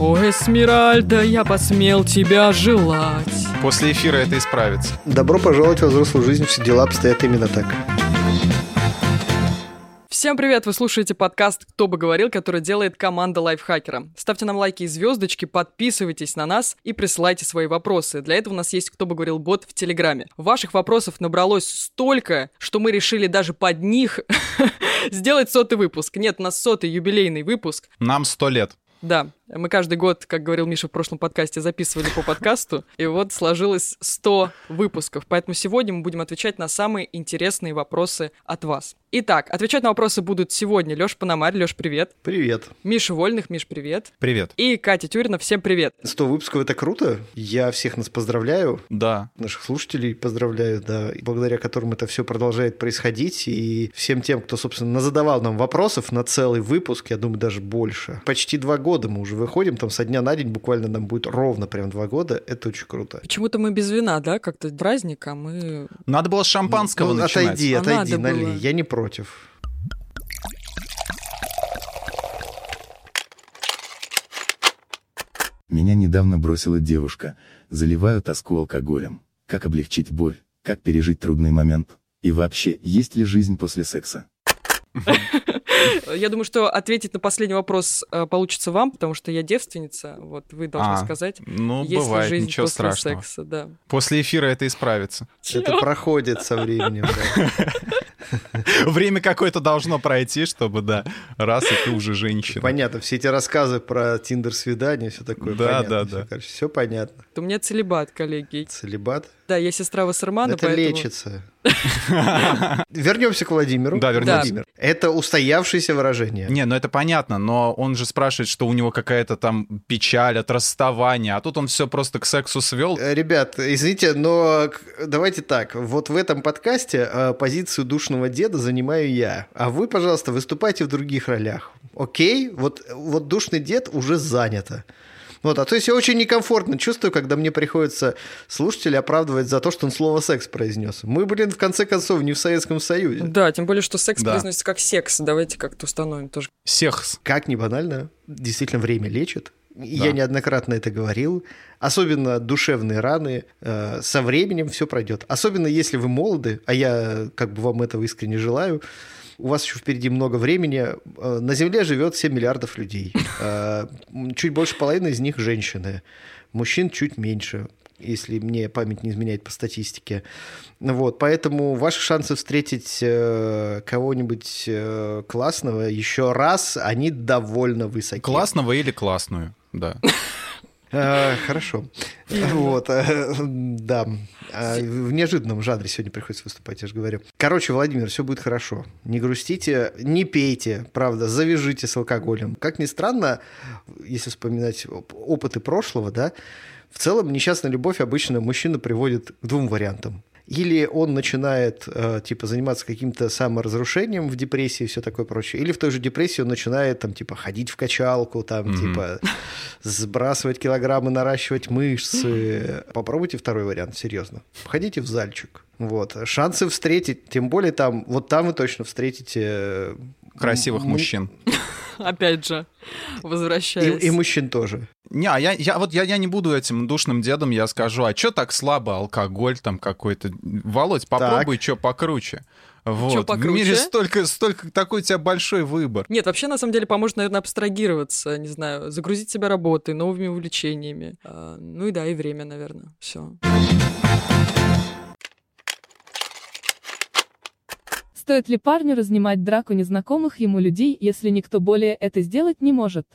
О, Эсмеральда, я посмел тебя желать. После эфира это исправится. Добро пожаловать во взрослую жизнь, все дела обстоят именно так. Всем привет! Вы слушаете подкаст «Кто бы говорил», который делает команда лайфхакера. Ставьте нам лайки и звездочки, подписывайтесь на нас и присылайте свои вопросы. Для этого у нас есть «Кто бы говорил» бот в Телеграме. Ваших вопросов набралось столько, что мы решили даже под них сделать сотый выпуск. Нет, у нас сотый юбилейный выпуск. Нам сто лет. Да, мы каждый год, как говорил Миша в прошлом подкасте, записывали по подкасту, и вот сложилось 100 выпусков. Поэтому сегодня мы будем отвечать на самые интересные вопросы от вас. Итак, отвечать на вопросы будут сегодня Лёш Пономарь. Лёш, привет. Привет. Миша Вольных. Миш, привет. Привет. И Катя Тюрина. Всем привет. 100 выпусков – это круто. Я всех нас поздравляю. Да. Наших слушателей поздравляю, да. Благодаря которым это все продолжает происходить. И всем тем, кто, собственно, задавал нам вопросов на целый выпуск, я думаю, даже больше. Почти два года мы уже выходим, там со дня на день буквально нам будет ровно прям два года. Это очень круто. Почему-то мы без вина, да? Как-то праздник, а мы... Надо было с шампанского ну, начинать. Отойди, А отойди, налей. было. Я не против. Меня недавно бросила девушка, заливаю тоску алкоголем. Как облегчить боль? Как пережить трудный момент? И вообще, есть ли жизнь после секса? Я думаю, что ответить на последний вопрос э, получится вам, потому что я девственница. Вот вы должны А, сказать, Ну, есть ли бывает, жизнь ничего после страшного. секса. Да. После эфира это исправится. Это проходит со временем. Время какое-то должно пройти, чтобы, да, раз, и ты уже женщина. Понятно, все эти рассказы про тиндер-свидание, все такое. Да, понятно, да, да. короче, все понятно. У меня целебат, коллеги. Целебат. Да, я сестра Вассермана, Это поэтому... лечится. Вернемся к Владимиру. Да, вернемся. Владимир. Это устоявшееся выражение. Не, ну это понятно, но он же спрашивает, что у него какая-то там печаль от расставания, а тут он все просто к сексу свел. Э, Ребят, извините, но давайте так. Вот в этом подкасте э, позицию душного деда занимаю я. А вы, пожалуйста, выступайте в других ролях. Окей? Вот, вот душный дед уже занято. Вот, а то есть я очень некомфортно чувствую, когда мне приходится слушателя оправдывать за то, что он слово секс произнес. Мы, блин, в конце концов, не в Советском Союзе. Да, тем более, что секс Да. произносится как секс. Давайте как-то установим тоже. Сехс. Как ни банально, действительно время лечит. Да. Я неоднократно это говорил. Особенно душевные раны. э, со временем все пройдет. Особенно если вы молоды, а я как бы вам этого искренне желаю. У вас еще впереди много времени. Э, На Земле живет 7 миллиардов людей. Э, Чуть больше половины из них женщины. Мужчин чуть меньше если мне память не изменяет по статистике. Вот, поэтому ваши шансы встретить э, кого-нибудь классного еще раз, они довольно высоки. Классного или классную, да. Э, Хорошо. Вот, э, да. А, В неожиданном жанре сегодня приходится выступать, я же говорю. Короче, Владимир, все будет хорошо. Не грустите, не пейте, правда, завяжите с алкоголем. Как ни странно, если вспоминать оп- опыты прошлого, да, в целом несчастная любовь обычно мужчина приводит к двум вариантам. Или он начинает, э, типа, заниматься каким-то саморазрушением в депрессии и все такое прочее. Или в той же депрессии он начинает, там, типа, ходить в качалку, там, Мгм. типа, сбрасывать килограммы, наращивать мышцы. Попробуйте второй вариант, серьезно. Ходите в зальчик. Вот. Шансы встретить, тем более там, вот там вы точно встретите... э, Красивых мужчин. Опять же, И, возвращаясь. и мужчин тоже. Не, а я, я вот я, я не буду этим душным дедом, я скажу, а чё так слабо, алкоголь там какой-то. Володь, попробуй что покруче. Вот. покруче? В мире столько, столько, такой у тебя большой выбор. Нет, вообще, на самом деле, поможет, наверное, абстрагироваться, не знаю, загрузить себя работой, новыми увлечениями. А, ну и да, и время, наверное. Все. Стоит ли парню разнимать драку незнакомых ему людей, если никто более это сделать не может?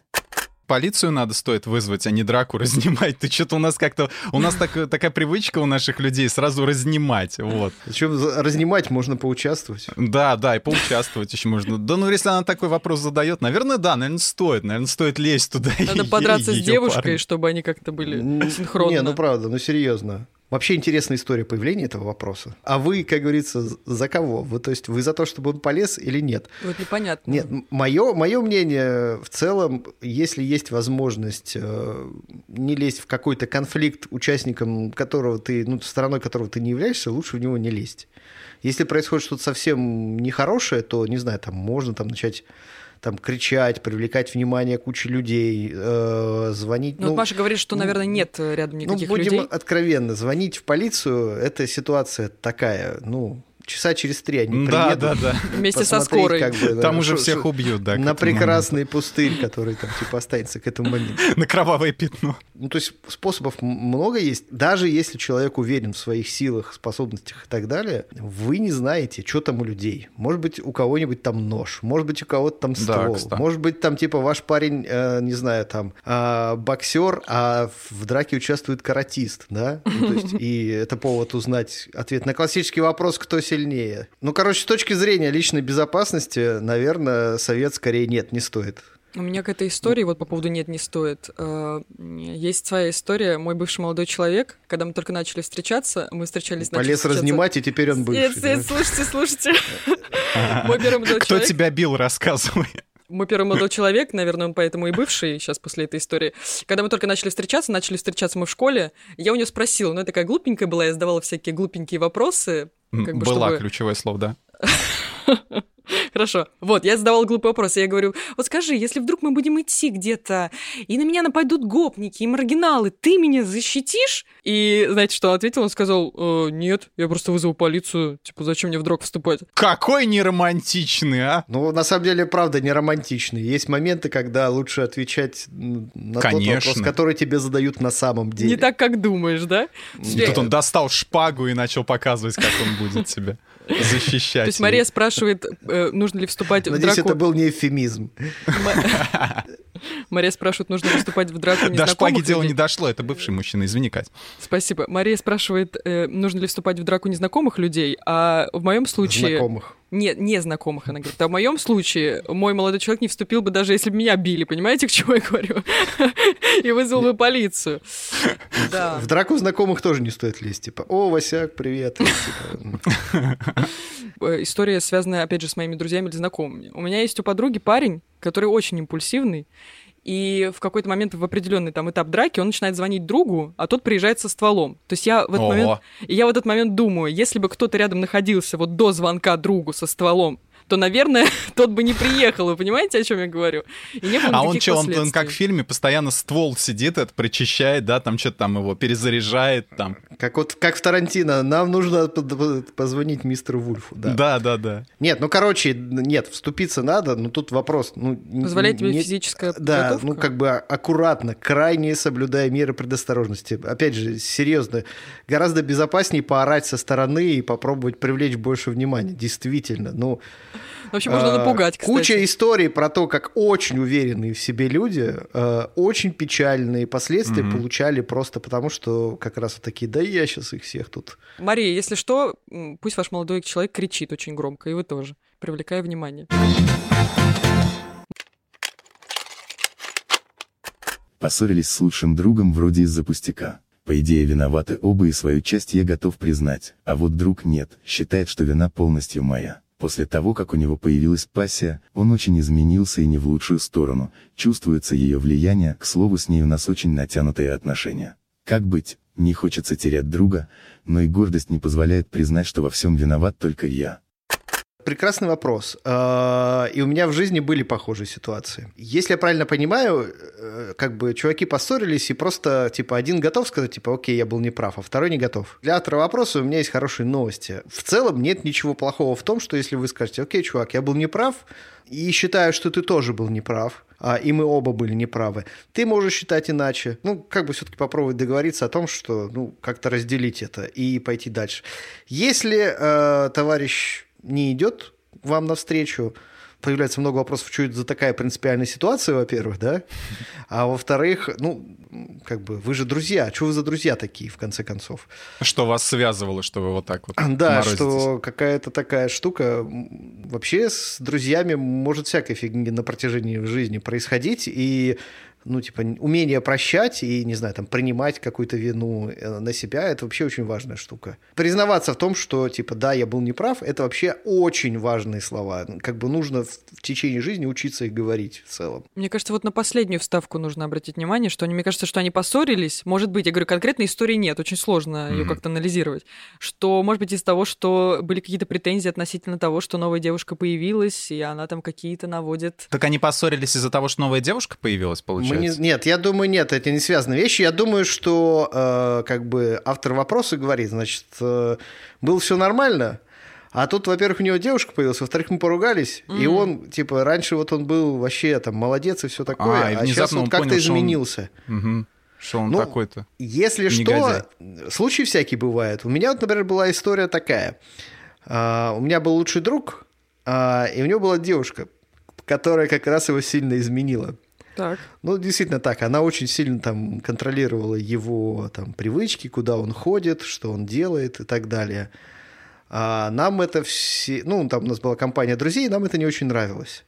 Полицию надо стоит вызвать, а не драку разнимать. Ты что-то у нас как-то... У нас так- такая привычка у наших людей сразу разнимать. Вот. Причем разнимать можно поучаствовать. Да, да, и поучаствовать еще можно. Да, ну если она такой вопрос задает, наверное, да, наверное, стоит. Наверное, стоит лезть туда. Надо и- подраться и с девушкой, парня. чтобы они как-то были синхронно. Не, ну правда, ну серьезно. Вообще интересная история появления этого вопроса. А вы, как говорится, за кого? Вы, то есть вы за то, чтобы он полез или нет? Вот непонятно. Нет, мое, мое мнение в целом, если есть возможность э, не лезть в какой-то конфликт, участником которого ты, ну, стороной которого ты не являешься, лучше в него не лезть. Если происходит что-то совсем нехорошее, то, не знаю, там можно там начать там кричать, привлекать внимание кучи людей, э, звонить. Ну, ну, Маша говорит, что, наверное, нет рядом ну, никаких будем людей. откровенны, звонить в полицию, эта ситуация такая, ну, часа через три они Да, приедут. да, да. Вместе со скорой. как бы, да, Там уже что- всех что- убьют, да. на прекрасный пустырь, который там типа останется к этому моменту. моменту. На кровавое пятно. Ну, то есть способов много есть. Даже если человек уверен в своих силах, способностях и так далее, вы не знаете, что там у людей. Может быть, у кого-нибудь там нож, может быть, у кого-то там Да, ствол, кстати. может быть, там типа ваш парень, э, не знаю, там э, боксер, а в драке участвует каратист, да? Ну, то есть, и это повод узнать ответ на классический вопрос, кто сильнее. Ну, короче, с точки зрения личной безопасности, наверное, совет скорее нет, не стоит. У меня какая-то история вот по поводу «нет, не стоит». Э, Есть своя история. Мой бывший молодой человек, когда мы только начали встречаться, мы встречались... Полез встречаться- разнимать, и теперь он бывший. Нет, нет, слушайте, слушайте. Мой первый молодой Кто тебя бил, рассказывай. Мой первый молодой человек, наверное, он поэтому и бывший сейчас после этой истории. Когда мы только начали встречаться, начали встречаться мы в школе, я у нее спросила, ну, я такая глупенькая была, я задавала всякие глупенькие вопросы. Как бы, Была чтобы- ключевое слово, да. Хорошо. Вот, я задавала глупый вопрос. Я говорю, вот скажи, если вдруг мы будем идти где-то, и на меня нападут гопники и маргиналы, ты меня защитишь? И знаете, что он ответил? Он сказал, «Э, нет, я просто вызову полицию. Типа, зачем мне в драк вступать? Какой неромантичный, а? Ну, на самом деле, правда, не романтичный. Есть моменты, когда лучше отвечать на тот Конечно. вопрос, который тебе задают на самом деле. Не так, как думаешь, да? И тут он достал шпагу и начал показывать, как он будет тебя защищать. То есть Мария спрашивает, э, нужно ли вступать в Надеюсь, драку. это был не эвфемизм. Ма- Мария спрашивает, нужно ли вступать в драку До шпаги дело не дошло, это бывший мужчина, извини, Кать. Спасибо. Мария спрашивает, э, нужно ли вступать в драку незнакомых людей, а в моем случае... Знакомых. Нет, не знакомых, она говорит. А в моем случае мой молодой человек не вступил бы, даже если бы меня били, понимаете, к чему я говорю? И вызвал бы полицию. Да. В драку знакомых тоже не стоит лезть. Типа, о, Васяк, привет. Типа, Э, История связана, опять же, с моими друзьями или знакомыми. У меня есть у подруги парень, который очень импульсивный, и в какой-то момент в определенный там этап драки он начинает звонить другу, а тот приезжает со стволом. То есть я в этот Ого. момент, я в этот момент думаю, если бы кто-то рядом находился вот до звонка другу со стволом, то, наверное, тот бы не приехал. Вы понимаете, о чем я говорю? И не было А он что, он, он как в фильме, постоянно ствол сидит, это прочищает, да, там что-то там его перезаряжает, там. Как вот как в Тарантино, нам нужно позвонить мистеру Вульфу. Да. Да, да, да. Нет, ну короче, нет, вступиться надо, но тут вопрос. Ну, Позволяет тебе не- физическая Да, подготовка? ну как бы аккуратно, крайне соблюдая меры предосторожности. Опять же, серьезно, гораздо безопаснее поорать со стороны и попробовать привлечь больше внимания. Действительно, ну... Вообще можно а, напугать, кстати. Куча историй про то, как очень уверенные в себе люди э, очень печальные последствия получали просто потому, что как раз вот такие, да я сейчас их всех тут. Мария, если что, пусть ваш молодой человек кричит очень громко, и вы тоже, привлекая внимание. Поссорились с лучшим другом вроде из-за пустяка. По идее виноваты оба и свою часть я готов признать, а вот друг нет, считает, что вина полностью моя. После того, как у него появилась пассия, он очень изменился и не в лучшую сторону, чувствуется ее влияние, к слову с ней у нас очень натянутые отношения. Как быть, не хочется терять друга, но и гордость не позволяет признать, что во всем виноват только я. Прекрасный вопрос. А, И у меня в жизни были похожие ситуации. Если я правильно понимаю, э, как бы чуваки поссорились, и просто, типа, один готов сказать, типа, окей, я был неправ, а второй не готов. Для автора вопроса у меня есть хорошие новости. В целом нет ничего плохого в том, что если вы скажете, окей, чувак, я был неправ, и считаю, что ты тоже был неправ, а, и мы оба были неправы, ты можешь считать иначе. Ну, как бы все-таки попробовать договориться о том, что, ну, как-то разделить это и пойти дальше. Если э, товарищ не идет вам навстречу, появляется много вопросов, что это за такая принципиальная ситуация, во-первых, да? А во-вторых, ну, как бы, вы же друзья. Что вы за друзья такие, в конце концов? Что вас связывало, что вы вот так вот Да, морозитесь? что какая-то такая штука. Вообще с друзьями может всякой фигни на протяжении жизни происходить. И ну, типа, умение прощать и, не знаю, там, принимать какую-то вину э, на себя, это вообще очень важная штука. Признаваться в том, что, типа, да, я был неправ, это вообще очень важные слова. Как бы нужно в течение жизни учиться их говорить в целом. Мне кажется, вот на последнюю вставку нужно обратить внимание, что они, мне кажется, что они поссорились. Может быть, я говорю, конкретной истории нет, очень сложно mm-hmm. ее как-то анализировать. Что, может быть, из того, что были какие-то претензии относительно того, что новая девушка появилась, и она там какие-то наводит. Так они поссорились из-за того, что новая девушка появилась, получается? Мы не... Нет, я думаю, нет, это не связанные вещи. Я думаю, что э, как бы автор вопроса говорит, значит, э, было все нормально, а тут, во-первых, у него девушка появилась, во-вторых, мы поругались, mm-hmm. и он, типа, раньше вот он был вообще там молодец и все такое, а, а сейчас он как-то изменился. Он... Угу. Что он ну, такой-то? Если негодяй. что, случаи всякие бывают. У меня вот, например, была история такая. Uh, у меня был лучший друг, uh, и у него была девушка, которая как раз его сильно изменила. Так. Ну, действительно так. Она очень сильно там контролировала его там привычки, куда он ходит, что он делает и так далее. А нам это все... Ну, там у нас была компания друзей, нам это не очень нравилось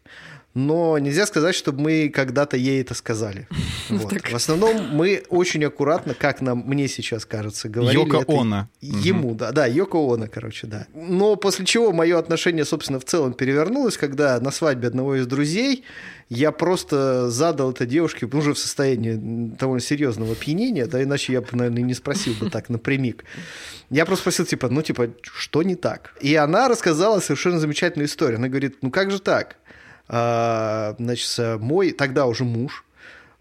но нельзя сказать, чтобы мы когда-то ей это сказали. Вот. В основном мы очень аккуратно, как нам мне сейчас кажется, говорили Йоко это Оно. ему, угу. да, да, Йоко Оно, короче, да. Но после чего мое отношение, собственно, в целом перевернулось, когда на свадьбе одного из друзей я просто задал этой девушке уже в состоянии довольно серьезного опьянения, да, иначе я бы, наверное, не спросил бы так напрямик. Я просто спросил, типа, ну, типа, что не так? И она рассказала совершенно замечательную историю. Она говорит, ну, как же так? А, значит, мой тогда уже муж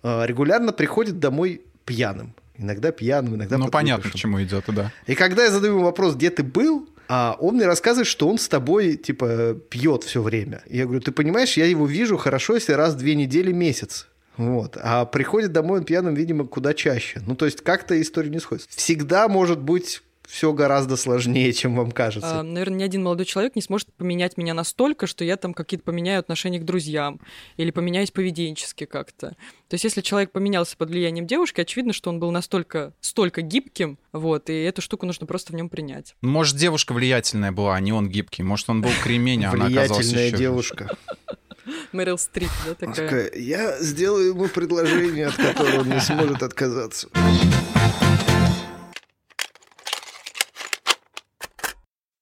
а, регулярно приходит домой пьяным. Иногда пьяным, иногда Ну, понятно, к чему идет, да. И когда я задаю ему вопрос, где ты был, а он мне рассказывает, что он с тобой, типа, пьет все время. Я говорю, ты понимаешь, я его вижу хорошо, если раз в две недели месяц. Вот. А приходит домой он пьяным, видимо, куда чаще. Ну, то есть как-то история не сходит. Всегда может быть все гораздо сложнее, чем вам кажется. А, наверное, ни один молодой человек не сможет поменять меня настолько, что я там какие-то поменяю отношения к друзьям или поменяюсь поведенчески как-то. То есть, если человек поменялся под влиянием девушки, очевидно, что он был настолько столько гибким, вот, и эту штуку нужно просто в нем принять. Может, девушка влиятельная была, а не он гибкий. Может, он был кремень, а она оказалась Влиятельная девушка. Мэрил Стрип, да, такая? Я сделаю ему предложение, от которого он не сможет отказаться.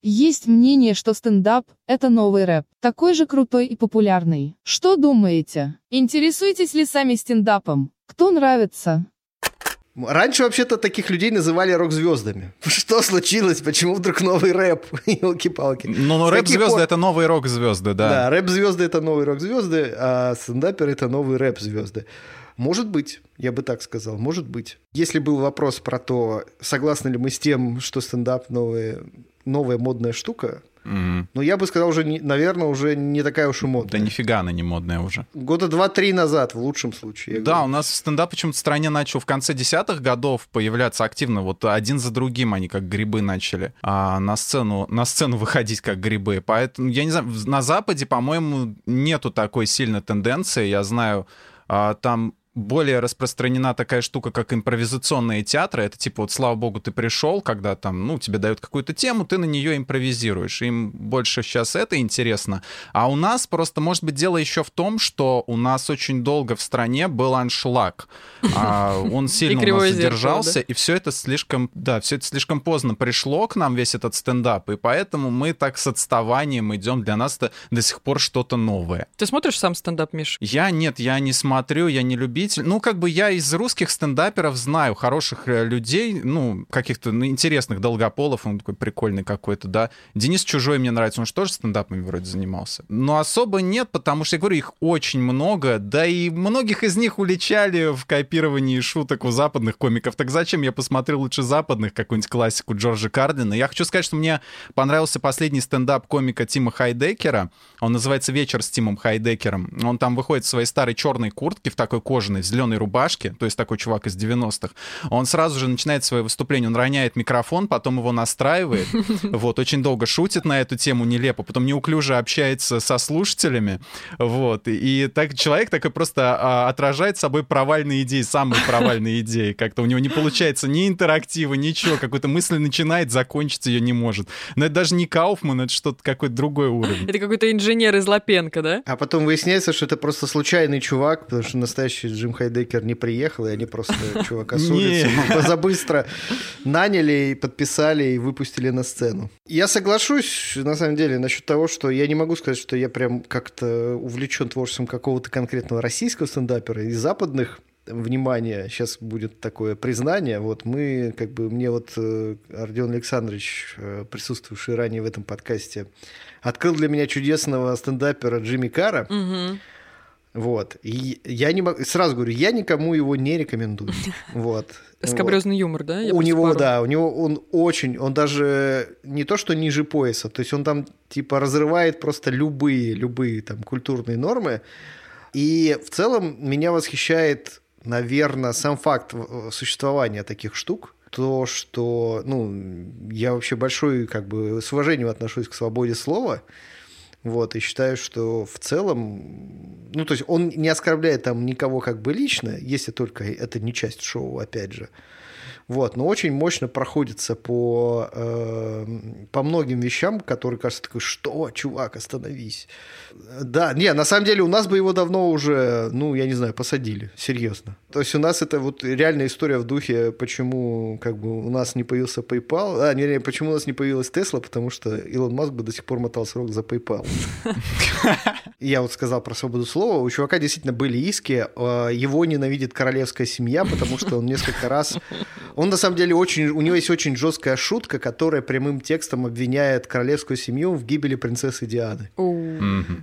Есть мнение, что стендап – это новый рэп, такой же крутой и популярный. Что думаете? Интересуетесь ли сами стендапом? Кто нравится? Раньше вообще-то таких людей называли рок-звездами. Что случилось? Почему вдруг новый рэп? Елки-палки. Ну, но рэп-звезды пор... это новые рок-звезды, да. Да, рэп-звезды это новые рок-звезды, а стендаперы это новые рэп-звезды. Может быть, я бы так сказал, может быть. Если был вопрос про то, согласны ли мы с тем, что стендап новые новая модная штука. Mm-hmm. Но я бы сказал, уже, не, наверное, уже не такая уж и модная. Да нифига она не модная уже. Года два-три назад, в лучшем случае. Да, говорю. у нас стендап почему-то в стране начал в конце десятых годов появляться активно. Вот один за другим они как грибы начали а на сцену, на сцену выходить как грибы. Поэтому, я не знаю, на Западе, по-моему, нету такой сильной тенденции. Я знаю, а, там более распространена такая штука, как импровизационные театры. Это типа вот, слава богу, ты пришел, когда там, ну, тебе дают какую-то тему, ты на нее импровизируешь. Им больше сейчас это интересно. А у нас просто, может быть, дело еще в том, что у нас очень долго в стране был аншлаг. А он сильно у нас задержался, и все это слишком, да, все это слишком поздно пришло к нам, весь этот стендап, и поэтому мы так с отставанием идем. Для нас это до сих пор что-то новое. Ты смотришь сам стендап, Миш? Я нет, я не смотрю, я не люблю любитель. Ну, как бы я из русских стендаперов знаю хороших э, людей, ну, каких-то ну, интересных Долгополов, он такой прикольный какой-то, да. Денис Чужой мне нравится, он же тоже стендапами вроде занимался. Но особо нет, потому что, я говорю, их очень много, да и многих из них уличали в копировании шуток у западных комиков. Так зачем я посмотрю лучше западных, какую-нибудь классику Джорджа Кардина? Я хочу сказать, что мне понравился последний стендап комика Тима Хайдекера. Он называется «Вечер с Тимом Хайдекером». Он там выходит в своей старой черной куртке, в такой кожаной кожаной, в зеленой рубашке, то есть такой чувак из 90-х, он сразу же начинает свое выступление, он роняет микрофон, потом его настраивает, вот, очень долго шутит на эту тему нелепо, потом неуклюже общается со слушателями, вот, и так человек такой просто а, отражает собой провальные идеи, самые провальные идеи, как-то у него не получается ни интерактива, ничего, какой-то мысль начинает, закончить ее не может. Но это даже не Кауфман, это что-то какой-то другой уровень. Это какой-то инженер из Лапенко, да? А потом выясняется, что это просто случайный чувак, потому что настоящий Джим Хайдекер не приехал, и они просто чувака с улицы забыстро наняли и подписали и выпустили на сцену. Я соглашусь, на самом деле, насчет того, что я не могу сказать, что я прям как-то увлечен творчеством какого-то конкретного российского стендапера из западных внимание, сейчас будет такое признание. Вот мы, как бы, мне вот э, Родион Александрович, э, присутствовавший ранее в этом подкасте, открыл для меня чудесного стендапера Джимми Кара. Мгм. Вот. И я не могу, сразу говорю, я никому его не рекомендую. Вот. Скабрезный юмор, да? Я у него, пару- да, у него он очень, он даже не то, что ниже пояса, то есть он там типа разрывает просто любые, любые там культурные нормы. И в целом меня восхищает, наверное, сам факт э, существования таких штук. То, что, ну, я вообще большой, как бы, с уважением отношусь к свободе слова. Вот, и считаю, что в целом, ну, то есть он не оскорбляет там никого как бы лично, если только это не часть шоу, опять же. Вот, но очень мощно проходится по, э, по многим вещам, которые кажется такой, что, чувак, остановись. Да, не, на самом деле у нас бы его давно уже, ну, я не знаю, посадили, серьезно. То есть у нас это вот реальная история в духе, почему как бы у нас не появился PayPal, а, не, не, почему у нас не появилась Tesla, потому что Илон Маск бы до сих пор мотал срок за PayPal. Я вот сказал про свободу слова. У чувака действительно были иски. э, Его ненавидит королевская семья, потому что он несколько раз... Он на самом деле очень... У него есть очень жесткая шутка, которая прямым текстом обвиняет королевскую семью в гибели принцессы Дианы.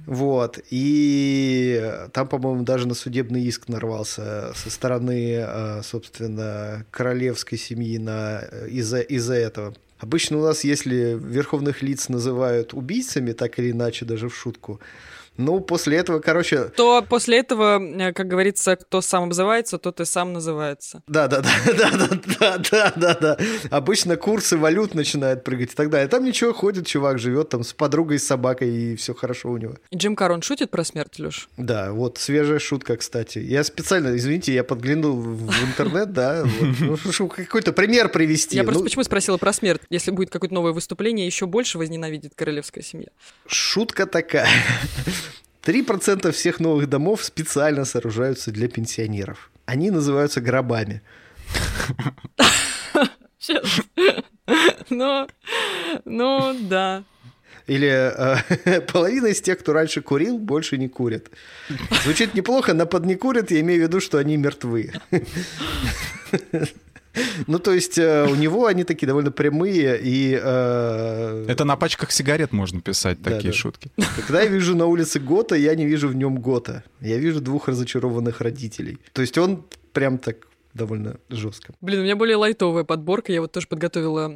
Вот. И там, по-моему, даже на судебный иск нарвался со стороны, э, собственно, королевской семьи на... из-за из этого. Обычно у нас, если верховных лиц называют убийцами, так или иначе, даже в шутку, ну, после этого, короче... То после этого, э, как говорится, кто сам обзывается, тот и сам называется. Да-да-да, да-да-да-да-да. Обычно курсы валют начинают прыгать и так далее. Там ничего, ходит чувак, живет там с подругой, с собакой, и все хорошо у него. Джим Карон шутит про смерть, Леш? Да, вот свежая шутка, кстати. Я специально, извините, я подглянул в интернет, да, ну, какой-то пример привести. Я просто ну, почему спросила про смерть? Если будет какое-то новое выступление, еще больше возненавидит королевская семья. Шутка такая. 3% всех новых домов специально сооружаются для пенсионеров. Они называются гробами. Ну, ну, да. Или э, половина из тех, кто раньше курил, больше не курят. Звучит неплохо, но под не курят я имею в виду, что они мертвы. Ну, то есть э, у него они такие довольно прямые, и э, Это на пачках сигарет можно писать Да, такие да. шутки. когда я вижу на улице Гота, я не вижу в нем Гота. Я вижу двух разочарованных родителей. То есть он прям так довольно жестко. Блин, у меня более лайтовая подборка. Я вот тоже подготовила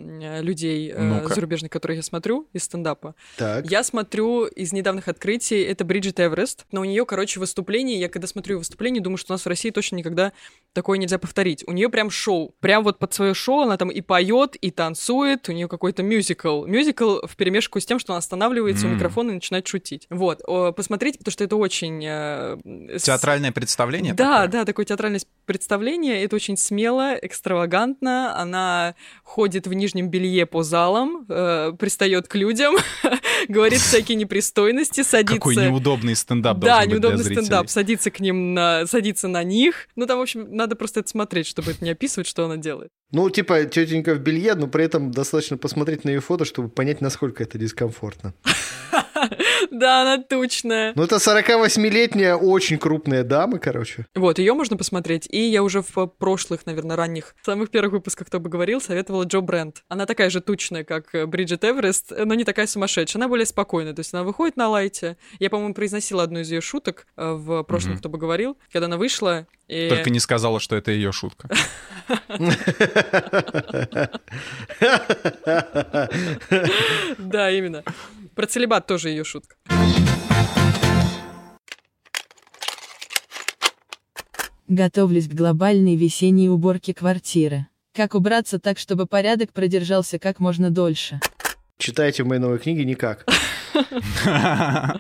людей э, Ну-ка. зарубежных, которых я смотрю из стендапа. Так. Я смотрю из недавних открытий, это Бриджит Эверест, но у нее, короче, выступление, я когда смотрю ее выступление, думаю, что у нас в России точно никогда такое нельзя повторить. У нее прям шоу. Прям вот под свое шоу она там и поет, и танцует, у нее какой-то мюзикл. Мюзикл в перемешку с тем, что она останавливается у М. микрофона и начинает шутить. Вот. Посмотрите, потому что это очень... э, с- Театральное представление? да, такое? да, такое театральное представление. Это очень смело, экстравагантно. Она ходит в нижнем белье по залам, э, пристает к людям, говорит всякие непристойности, садится... Какой неудобный стендап Да, неудобный стендап. Садится к ним, на... садится на них. Ну, там, в общем, надо просто это смотреть, чтобы это не описывать, что она делает. Ну, типа, тетенька в белье, но при этом достаточно посмотреть на ее фото, чтобы понять, насколько это дискомфортно. Да, она тучная. Ну, это 48-летняя, очень крупная дама, короче. Вот, ее можно посмотреть. И я уже в прошлых, наверное, ранних, самых первых выпусках, кто бы говорил, советовала Джо Брент. Она такая же тучная, как э, Бриджит Эверест, но не такая сумасшедшая. Она более спокойная. То есть она выходит на лайте. Я, по-моему, произносила одну из ее шуток э, в прошлом, Мгм. кто бы говорил, когда она вышла. И... Только не сказала, что это ее шутка. Да, именно. Про целебат тоже ее шутка. Готовлюсь к глобальной весенней уборке квартиры. Как убраться так, чтобы порядок продержался как можно дольше? Читайте в моей новой книге никак.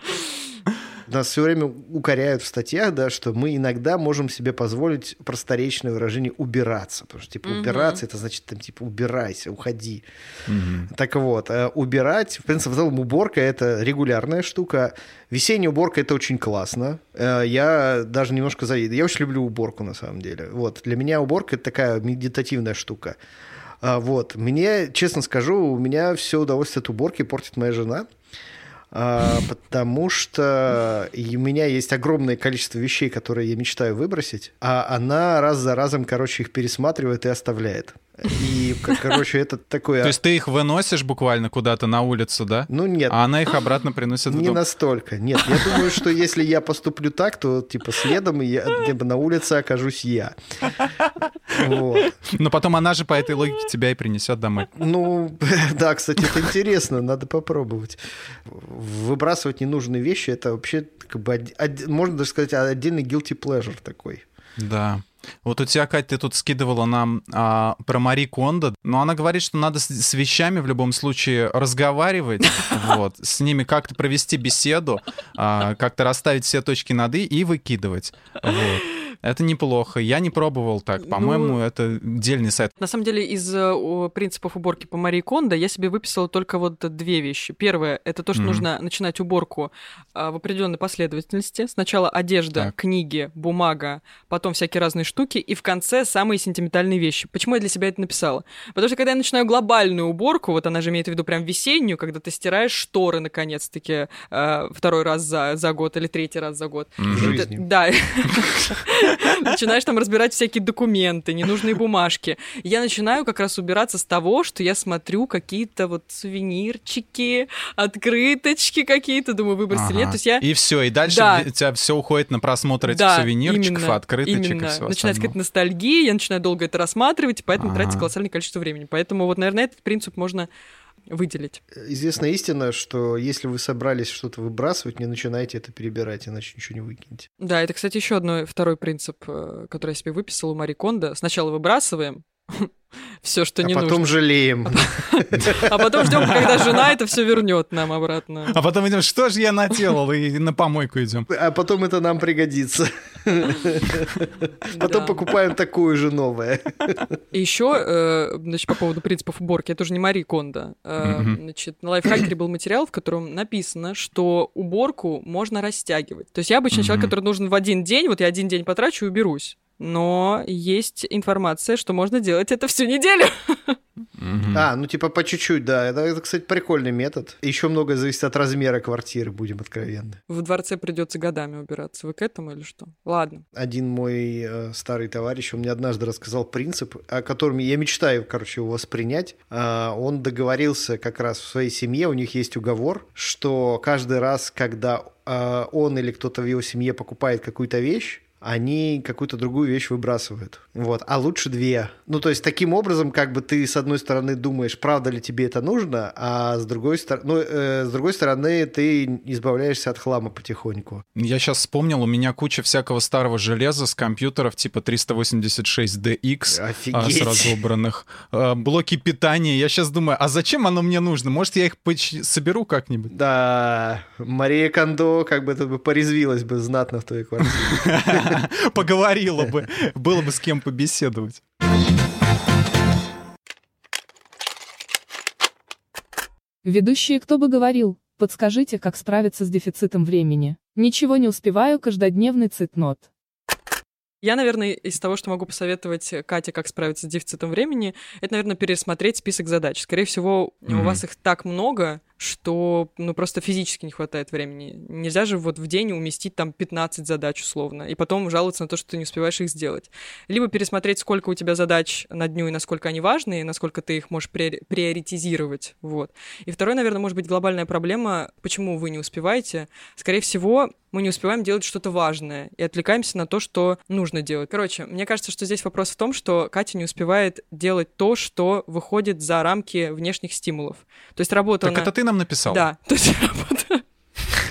Нас все время укоряют в статьях, да, что мы иногда можем себе позволить просторечное выражение «убираться». Потому что, типа, убираться — это значит, там, типа, убирайся, уходи. Так вот, э, убирать, в принципе, в целом уборка — это регулярная штука. Весенняя уборка — это очень классно. Э, Я даже немножко завидую. Я очень люблю уборку, на самом деле. Вот, для меня уборка — это такая медитативная штука. А, Вот. Мне, честно скажу, у меня все удовольствие от уборки портит моя жена. А, потому что у меня есть огромное количество вещей, которые я мечтаю выбросить, а она раз за разом, короче, их пересматривает и оставляет. И, короче, это такое... То есть ты их выносишь буквально куда-то на улицу, да? Ну, нет, А она их обратно приносит в не дом. настолько. Нет, я думаю, что если я поступлю так, то, типа, следом я, типа, на улице окажусь я. Вот. Но потом она же по этой логике тебя и принесет домой. Ну, да, кстати, это интересно, надо попробовать. Выбрасывать ненужные вещи, это вообще, как бы, од- можно даже сказать, отдельный guilty pleasure такой. Да. Вот у тебя, Кать, ты тут скидывала нам а, про Мари Кондо, но она говорит, что надо с, с вещами в любом случае разговаривать, вот, с ними как-то провести беседу, а, как-то расставить все точки над «и» и выкидывать. Вот. Это неплохо. Я не пробовал так. По-моему, Ну, это дельный сайт. На самом деле, из э, о, принципов уборки по Марии Кондо я себе выписала только вот две вещи. Первое — это то, что Мгм. нужно начинать уборку а, в определенной последовательности. Сначала одежда, Так. книги, бумага, потом всякие разные штуки, и в конце самые сентиментальные вещи. Почему я для себя это написала? Потому что когда я начинаю глобальную уборку, вот она же имеет в виду прям весеннюю, когда ты стираешь шторы, наконец-таки, э, второй раз за, за год или третий раз за год. Ты- жизни. Да. Начинаешь там разбирать всякие документы, ненужные бумажки. Я начинаю как раз убираться с того, что я смотрю какие-то вот сувенирчики, открыточки какие-то, думаю, выбросить или нет. Ага. То есть я... И все, и дальше Да. у тебя все уходит на просмотр этих Да, сувенирчиков, именно, открыточек именно. и всего Начинается какая-то ностальгия, я начинаю долго это рассматривать, и поэтому Ага. тратится колоссальное количество времени. Поэтому вот, наверное, этот принцип можно выделить. Известная истина, что если вы собрались что-то выбрасывать, не начинайте это перебирать, иначе ничего не выкинете. Да, это, кстати, еще одно, второй принцип, э, который я себе выписала у Мари Кондо. Сначала выбрасываем все, что а не потом нужно. жалеем. А потом ждем, когда жена это все вернет нам обратно. А потом идем, что же я наделал, и на помойку идем. А потом это нам пригодится. Потом покупаем такое же новое. И еще, э, значит, по поводу принципов уборки, это уже не Мари Кондо. Э. Значит, на лайфхакере был материал, в котором написано, что уборку можно растягивать. То есть я обычно человек, который нужен в один день, вот я один день потрачу и уберусь. Но есть информация, что можно делать это всю неделю. Мгм. А, ну типа по чуть-чуть, да. Это, это, кстати, прикольный метод. Еще многое зависит от размера квартиры, будем откровенны. В дворце придется годами убираться. Вы к этому или что? Ладно. Один мой э, старый товарищ, он мне однажды рассказал принцип, о котором я мечтаю, короче, его воспринять. А, он договорился как раз в своей семье, у них есть уговор, что каждый раз, когда а, он или кто-то в его семье покупает какую-то вещь, они какую-то другую вещь выбрасывают. Вот. А лучше две. Ну, то есть, таким образом, как бы ты, с одной стороны, думаешь, правда ли тебе это нужно, а с другой, стор... ну, э, с другой стороны, ты избавляешься от хлама потихоньку. Я сейчас вспомнил, у меня куча всякого старого железа с компьютеров типа 386DX а, Офигеть. с разобранных. А, блоки питания. Я сейчас думаю, а зачем оно мне нужно? Может, я их поч- соберу как-нибудь? Да, Мария Кондо как бы, это бы порезвилась бы знатно в твоей квартире. Поговорила бы. Было бы с кем побеседовать. Ведущие «Кто бы говорил?» Подскажите, как справиться с дефицитом времени. Ничего не успеваю, каждодневный цитнот. Я, наверное, из того, что могу посоветовать Кате, как справиться с дефицитом времени, это, наверное, пересмотреть список задач. Скорее всего, у Мгм. вас их так много, что ну просто физически не хватает времени. Нельзя же вот в день уместить там 15 задач условно, и потом жаловаться на то, что ты не успеваешь их сделать. Либо пересмотреть, сколько у тебя задач на дню и насколько они важны, и насколько ты их можешь приори- приоритизировать. Вот. И второе, наверное, может быть глобальная проблема, почему вы не успеваете. Скорее всего, мы не успеваем делать что-то важное и отвлекаемся на то, что нужно делать. Короче, мне кажется, что здесь вопрос в том, что Катя не успевает делать то, что выходит за рамки внешних стимулов. То есть работа... Так она- это ты нам написал? Да, то есть работа...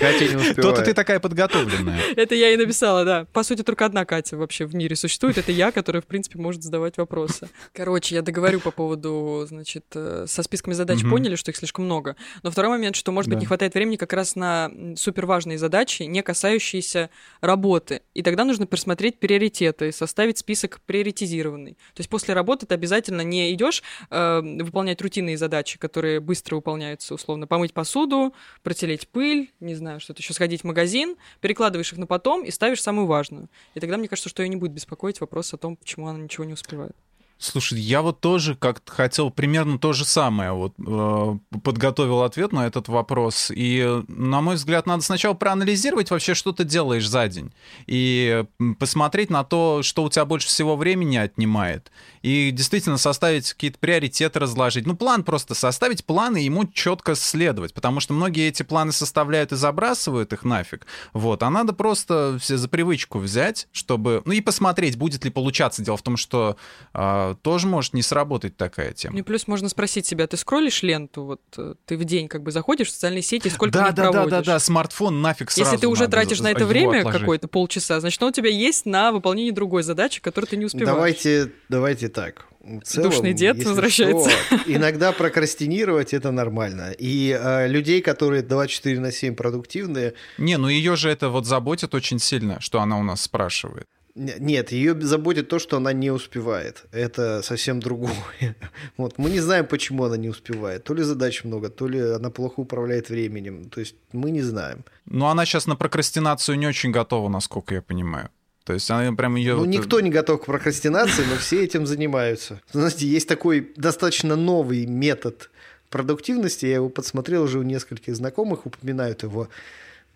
Катя не успевает. То-то ты такая подготовленная. Это я и написала, да. По сути, только одна Катя вообще в мире существует. Это я, которая, в принципе, может задавать вопросы. Короче, я договорю по поводу, значит, э, со списками задач поняли, что их слишком много. Но второй момент, что, может быть, не хватает времени как раз на суперважные задачи, не касающиеся работы. И тогда нужно пересмотреть приоритеты, составить список приоритизированный. То есть после работы ты обязательно не идешь э, выполнять рутинные задачи, которые быстро выполняются, условно, помыть посуду, протереть пыль, не знаю, что-то еще, сходить в магазин, перекладываешь их на потом и ставишь самую важную. И тогда мне кажется, что ее не будет беспокоить вопрос о том, почему она ничего не успевает. Слушай, я вот тоже как-то хотел примерно то же самое. Вот э, подготовил ответ на этот вопрос. И, э, на мой взгляд, надо сначала проанализировать вообще, что ты делаешь за день. И посмотреть на то, что у тебя больше всего времени отнимает. И действительно составить какие-то приоритеты, разложить. Ну, план просто составить план и ему четко следовать. Потому что многие эти планы составляют и забрасывают их нафиг. Вот. А надо просто все за привычку взять, чтобы... Ну и посмотреть, будет ли получаться. Дело в том, что а, тоже может не сработать такая Ну тема. и плюс можно спросить себя, ты скроллишь ленту, вот э, ты в день как бы заходишь в социальные сети, сколько Да, да, да, проводишь? да, да, смартфон нафиг сразу Если ты уже надо тратишь на это время какое-то полчаса, значит, оно у тебя есть на выполнение другой задачи, которую ты не успеваешь. Давайте, давайте так. В целом, Душный дед возвращается. что, иногда прокрастинировать это нормально. И э, людей, которые 24 на 7 продуктивные, Не, ну ее же это вот заботит очень сильно, что она у нас спрашивает. Нет, ее заботит то, что она не успевает. Это совсем другое. Вот. Мы не знаем, почему она не успевает. То ли задач много, то ли она плохо управляет временем. То есть мы не знаем. Но она сейчас на прокрастинацию не очень готова, насколько я понимаю. То есть она прям ее... Ну, никто не готов к прокрастинации, но все этим занимаются. Знаете, есть такой достаточно новый метод продуктивности, я его подсмотрел уже у нескольких знакомых, упоминают его.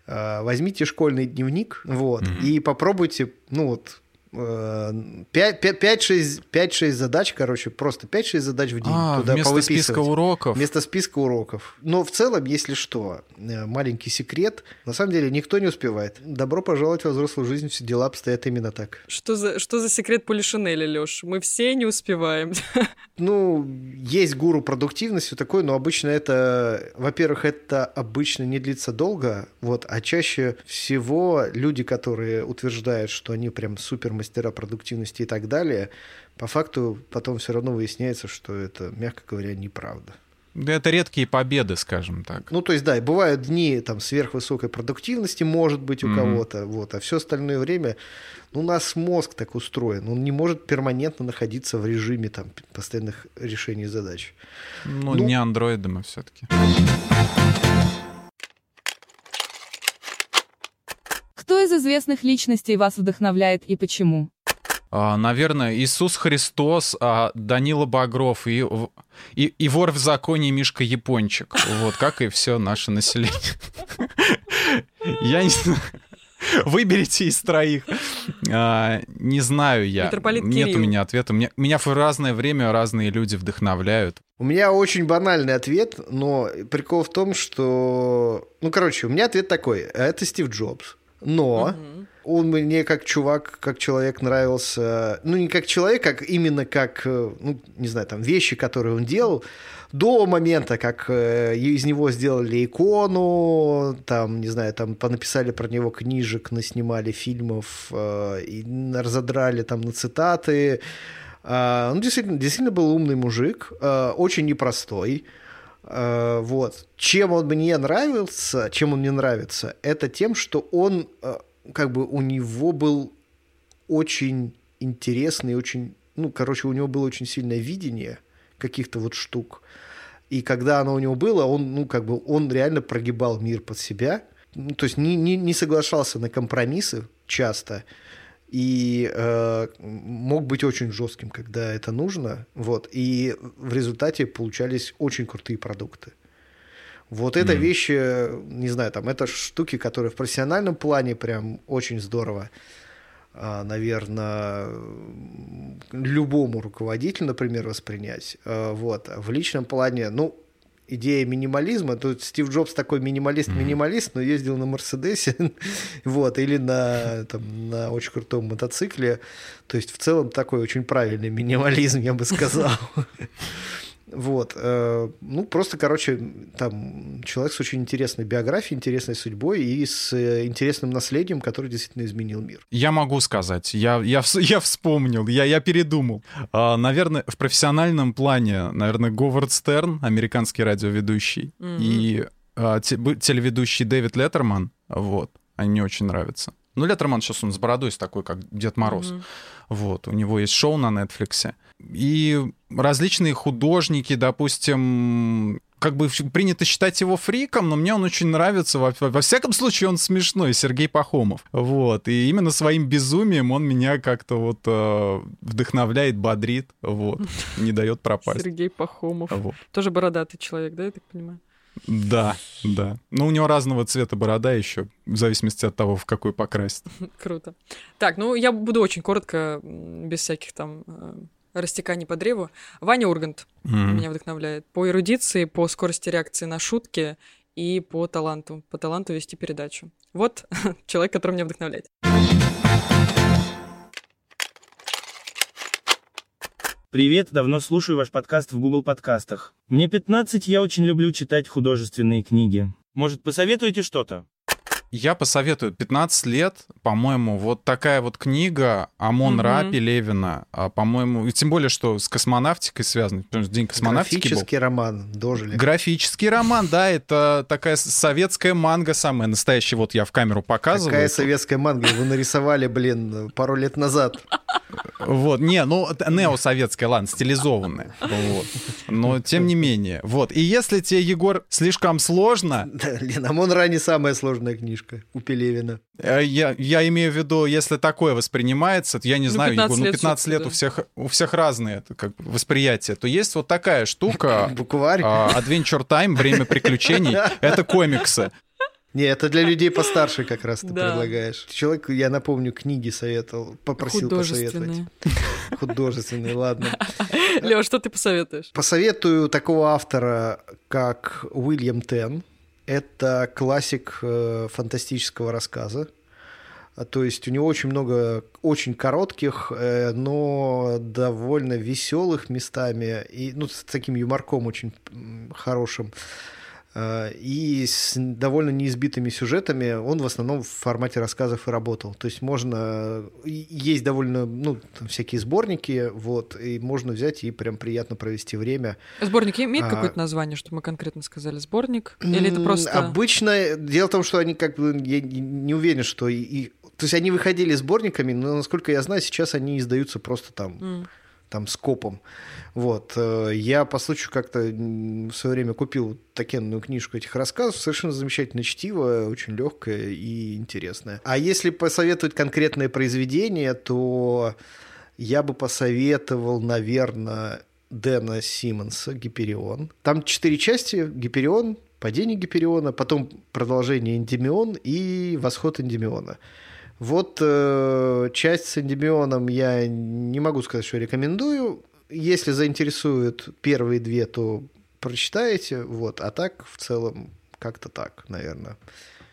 А, Возьмите школьный дневник, вот, и попробуйте, ну вот, 5-6 задач, короче, просто 5-6 задач в день А, туда вместо списка уроков. Вместо списка уроков. Но в целом, если что, э, маленький секрет, на самом деле никто не успевает. Добро пожаловать во взрослую жизнь, все дела обстоят именно так. Что за, что за секрет Полишинеля, Лёш? Мы все не успеваем. Ну, есть гуру продуктивности такой, но обычно это, во-первых, это обычно не длится долго, вот, а чаще всего люди, которые утверждают, что они прям супер мастера продуктивности и так далее, по факту потом все равно выясняется, что это, мягко говоря, неправда. Да это редкие победы, скажем так. Ну, то есть, да, бывают дни там сверхвысокой продуктивности, может быть, у Мгм. кого-то, вот, а все остальное время, ну, у нас мозг так устроен, он не может перманентно находиться в режиме там постоянных решений задач. Ну, Ну- не андроиды мы все-таки. Известных личностей вас вдохновляет и почему? А, наверное, Иисус Христос, а, Данила Багров и, и, и вор в законе Мишка Япончик. Вот, как и все наше население. Я не знаю. Выберите из троих. А, не знаю я. Митрополит Нет у Кирилл. меня ответа. Меня, меня в разное время разные люди вдохновляют. У меня очень банальный ответ, но прикол в том, что... Ну, короче, у меня ответ такой. Это Стив Джобс. Но Мгм. он мне как чувак, как человек нравился... Ну, не как человек, как именно как, э, ну, не знаю, там, вещи, которые он делал, до момента, как э, из него сделали икону, там, не знаю, там понаписали про него книжек, наснимали фильмов, э, и разодрали там на цитаты. А, Он действительно, действительно был умный мужик, очень непростой. Э, Вот. Чем он мне нравился, чем он мне нравится, это тем, что он, э, как бы, у него был очень интересный, очень, ну, короче, у него было очень сильное видение каких-то вот штук. И когда оно у него было, он, ну, как бы, он реально прогибал мир под себя. Ну, то есть не, не, не соглашался на компромиссы часто. И э, мог быть очень жестким, когда это нужно. Вот. И в результате получались очень крутые продукты. Вот это Мгм. вещи, не знаю, там, это штуки, которые в профессиональном плане прям очень здорово, наверное, любому руководителю, например, воспринять. А, Вот. А В личном плане, ну, идея минимализма, тут Стив Джобс такой минималист-минималист, но ездил на Мерседесе, вот, или на, там, на очень крутом мотоцикле, то есть в целом такой очень правильный минимализм, я бы сказал. Вот. э, Ну, просто, короче, там человек с очень интересной биографией, интересной судьбой и с э, интересным наследием, который действительно изменил мир. Я могу сказать, я, я, я вспомнил, я, я передумал. А, наверное, в профессиональном плане, наверное, Говард Стерн, американский радиоведущий, Мгм. и а, те- телеведущий Дэвид Леттерман, вот, они мне очень нравятся. Ну, Леттерман сейчас он с бородой с такой, как Дед Мороз. Мгм. Вот, у него есть шоу на Netflix. И различные художники, допустим, как бы принято считать его фриком, но мне он очень нравится. Во, во всяком случае, он смешной, Сергей Пахомов. Вот. И именно своим безумием он меня как-то вот э, вдохновляет, бодрит, вот. Не дает пропасть. Сергей Пахомов. Вот. Тоже бородатый человек, да, я так понимаю? Да, да. Ну, у него разного цвета борода еще, в зависимости от того, в какой покрасит. Круто. Так, ну я буду очень коротко, без всяких там э, растеканий по древу. Ваня Ургант М. меня вдохновляет. По эрудиции, по скорости реакции на шутки и по таланту. По таланту вести передачу. Вот человек, который меня вдохновляет. Привет, давно слушаю ваш подкаст в Google подкастах. Мне 15, я очень люблю читать художественные книги. Может, посоветуете что-то? Я посоветую 15 лет, по-моему, вот такая вот книга Амон Мгм. Ра Пелевина, по-моему, и тем более, что с космонавтикой связано, потому что День космонавтики был. Графический роман «Дожили». Графический роман, да, это такая советская манга самая настоящая. Вот я в камеру показываю. Какая советская манга? Вы нарисовали, блин, пару лет назад. Вот, не, ну, это неосоветская, ладно, стилизованная. Вот. Но тем не менее. Вот, и если тебе, Егор, слишком сложно, Да, Лена Монра не самая сложная книжка у Пелевина. Э, Я, я имею в виду, если такое воспринимается, то я не Ну, знаю, 15 Егор, ну лет 15 лет всё-таки, у всех, у всех разные как бы, восприятия, то есть вот такая штука, Букварь. а, Adventure Time, время приключений, это комиксы. Не, это для людей постарше как раз ты Да. предлагаешь. Человек, я напомню, книги советовал, попросил посоветовать. Художественные. Ладно. Лёш, что ты посоветуешь? Посоветую такого автора, как Уильям Тен. Это классик э, фантастического рассказа. А, То есть у него очень много очень коротких, э, но довольно веселых местами, и, ну, с таким юморком очень хорошим, и с довольно неизбитыми сюжетами. Он в основном в формате рассказов и работал. То есть можно... и Есть довольно, ну, там всякие сборники, вот, и можно взять и прям приятно провести время. Сборник имеет А. какое-то название, чтобы мы конкретно сказали? Сборник? Или это просто... Обычно дело в том, что они как бы я не- уверен, что и, то есть они выходили сборниками, но насколько я знаю, сейчас они издаются просто там М. там скопом. Вот. э, Я по случаю как-то в свое время купил такенную книжку этих рассказов. Совершенно замечательное чтиво, очень легкое и интересное. А если посоветовать конкретное произведение, то я бы посоветовал, наверное, Дэна Симмонса «Гиперион». Там четыре части. «Гиперион», «Падение Гипериона», потом продолжение «Эндимион» и «Восход Эндимиона». Вот э, часть с эндемионом я не могу сказать, что рекомендую. Если заинтересуют первые две, то прочитаете. Вот. А так, в целом, как-то так, наверное.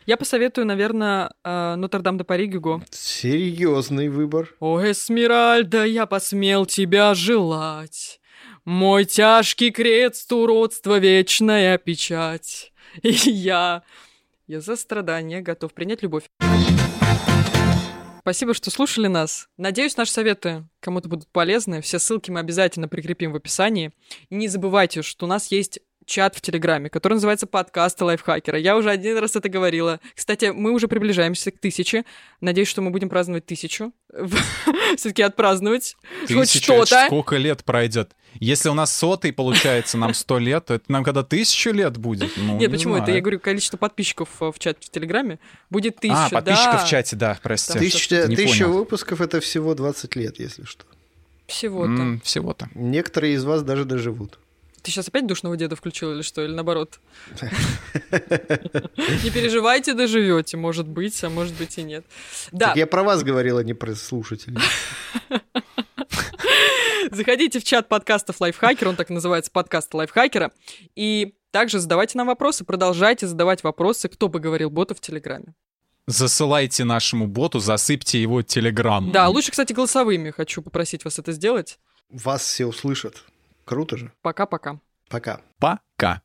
Я посоветую, наверное, Нотр-Дам де Пари Гюго. Серьезный выбор. О, Эсмеральда, я посмел тебя желать. Мой тяжкий крест, уродство, вечная печать. И я, я за страдания готов принять любовь. Спасибо, что слушали нас. Надеюсь, наши советы кому-то будут полезны. Все ссылки мы обязательно прикрепим в описании. И не забывайте, что у нас есть чат в Телеграме, который называется «Подкасты лайфхакера». Я уже один раз это говорила. Кстати, мы уже приближаемся к тысяче. Надеюсь, что мы будем праздновать тысячу. Все-таки отпраздновать хоть что-то. сколько лет пройдет? Если у нас сотый, получается, нам сто лет, то это нам когда тысячу лет будет? Ну, Нет, не почему? Это знаю. я говорю, количество подписчиков э, в чате в Телеграме будет тысяча. А, подписчиков да. в чате, да, прости. Тысяча, тысяча выпусков – это всего 20 лет, если что. Всего-то. М, Всего-то. Некоторые из вас даже доживут. Ты сейчас опять душного деда включил или что? Или наоборот? Не переживайте, доживете, может быть, а может быть и нет. Да, я про вас говорил, а не про слушателей. заходите в чат подкастов Лайфхакер, он так называется, подкаст Лайфхакера, и также задавайте нам вопросы, продолжайте задавать вопросы, кто бы говорил боту в Телеграме. Засылайте нашему боту, засыпьте его телеграм. Да, лучше, кстати, голосовыми хочу попросить вас это сделать. Вас все услышат. Круто же. Пока-пока. Пока. Пока.